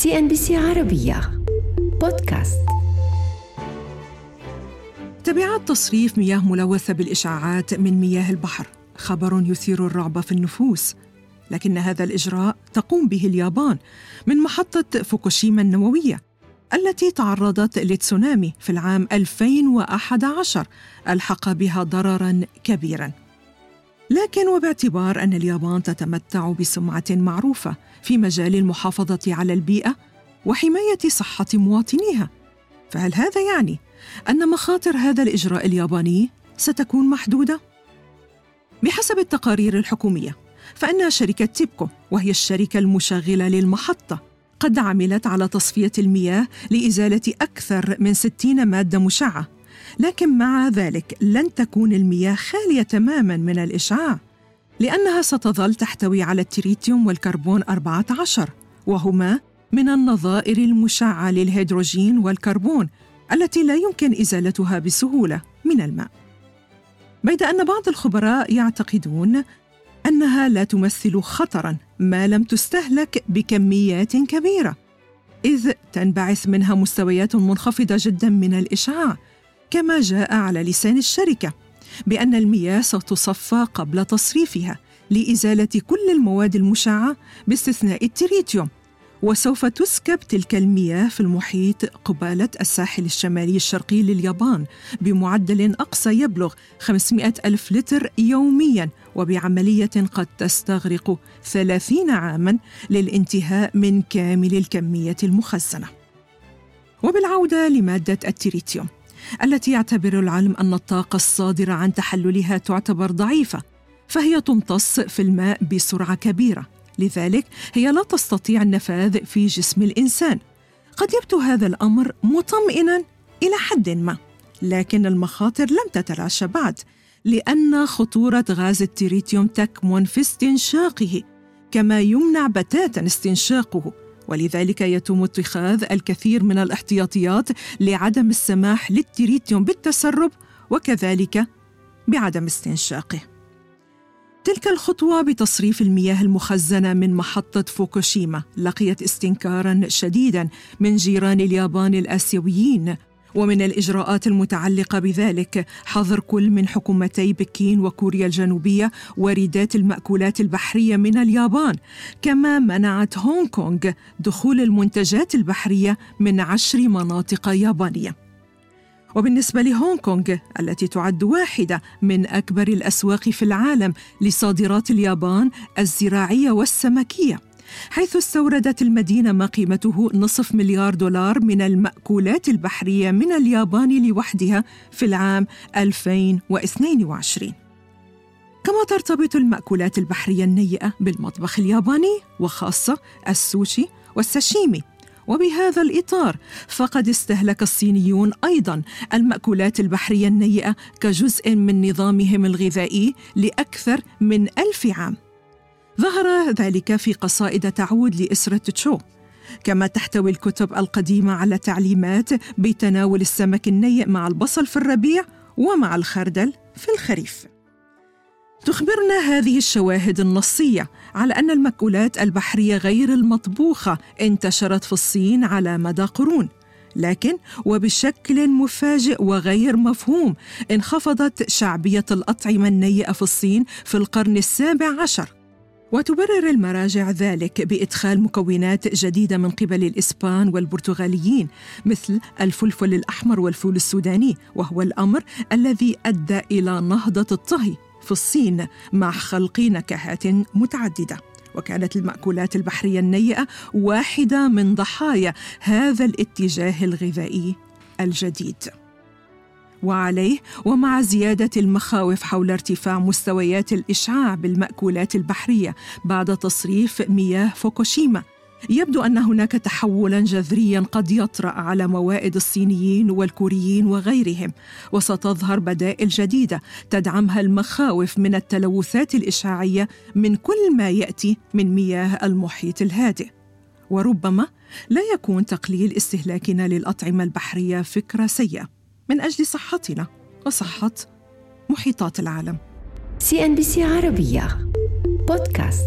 CNBC عربية. بودكاست تبعات تصريف مياه ملوثة بالإشعاعات من مياه البحر. خبر يثير الرعب في النفوس. لكن هذا الإجراء تقوم به اليابان من محطة فوكوشيما النووية التي تعرضت لتسونامي في العام 2011 ألحق بها ضررا كبيرا. لكن وباعتبار أن اليابان تتمتع بسمعة معروفة في مجال المحافظة على البيئة وحماية صحة مواطنيها. فهل هذا يعني أن مخاطر هذا الإجراء الياباني ستكون محدودة؟ بحسب التقارير الحكومية فإن شركة تيبكو وهي الشركة المشغلة للمحطة قد عملت على تصفية المياه لإزالة أكثر من 60 مادة مشعة. لكن مع ذلك لن تكون المياه خالية تماما من الإشعاع لأنها ستظل تحتوي على التريتيوم والكربون 14 وهما من النظائر المشعة للهيدروجين والكربون التي لا يمكن إزالتها بسهولة من الماء. بيد أن بعض الخبراء يعتقدون أنها لا تمثل خطرا ما لم تستهلك بكميات كبيرة إذ تنبعث منها مستويات منخفضة جدا من الإشعاع كما جاء على لسان الشركة بأن المياه ستصفى قبل تصريفها لإزالة كل المواد المشعة باستثناء التريتيوم وسوف تسكب تلك المياه في المحيط قبالة الساحل الشمالي الشرقي لليابان بمعدل أقصى يبلغ 500 ألف لتر يومياً وبعملية قد تستغرق 30 عاماً للانتهاء من كامل الكمية المخزنة. وبالعودة لمادة التريتيوم. التي يعتبر العلم أن الطاقة الصادرة عن تحللها تعتبر ضعيفة فهي تمتص في الماء بسرعة كبيرة. لذلك هي لا تستطيع النفاذ في جسم الإنسان. قد يبدو هذا الأمر مطمئنا إلى حد ما لكن المخاطر لم تتلاشى بعد لأن خطورة غاز التريتيوم تكمن في استنشاقه كما يمنع بتاتا استنشاقه. ولذلك يتم اتخاذ الكثير من الاحتياطيات لعدم السماح للتريتيوم بالتسرب وكذلك بعدم استنشاقه. تلك الخطوة بتصريف المياه المخزنة من محطة فوكوشيما لقيت استنكارا شديدا من جيران اليابان الآسيويين. ومن الإجراءات المتعلقة بذلك حظر كل من حكومتي بكين وكوريا الجنوبية واردات المأكولات البحرية من اليابان كما منعت هونغ كونغ دخول المنتجات البحرية من عشر مناطق يابانية. وبالنسبة لهونغ كونغ التي تعد واحدة من أكبر الأسواق في العالم لصادرات اليابان الزراعية والسمكية. حيث استوردت المدينة ما قيمته نصف مليار دولار من المأكولات البحرية من اليابان لوحدها في العام 2022 كما ترتبط المأكولات البحرية النيئة بالمطبخ الياباني وخاصة السوشي والساشيمي. وبهذا الإطار فقد استهلك الصينيون أيضا المأكولات البحرية النيئة كجزء من نظامهم الغذائي لأكثر من ألف عام. ظهر ذلك في قصائد تعود لإسرة تشو. كما تحتوي الكتب القديمة على تعليمات بتناول السمك النيء مع البصل في الربيع ومع الخردل في الخريف. تخبرنا هذه الشواهد النصية على أن المأكولات البحرية غير المطبوخة انتشرت في الصين على مدى قرون. لكن وبشكل مفاجئ وغير مفهوم انخفضت شعبية الأطعمة النيئة في الصين في القرن السابع عشر. وتبرر المراجع ذلك بإدخال مكونات جديدة من قبل الإسبان والبرتغاليين مثل الفلفل الأحمر والفول السوداني وهو الأمر الذي أدى إلى نهضة الطهي في الصين مع خلق نكهات متعددة وكانت المأكولات البحرية النيئة واحدة من ضحايا هذا الاتجاه الغذائي الجديد. وعليه ومع زيادة المخاوف حول ارتفاع مستويات الإشعاع بالمأكولات البحرية بعد تصريف مياه فوكوشيما. يبدو أن هناك تحولا جذريا قد يطرأ على موائد الصينيين والكوريين وغيرهم وستظهر بدائل جديدة تدعمها المخاوف من التلوثات الإشعاعية من كل ما يأتي من مياه المحيط الهادئ. وربما لا يكون تقليل استهلاكنا للأطعمة البحرية فكرة سيئة. من أجل صحتنا وصحة محيطات العالم. CNBC عربية. بودكاست.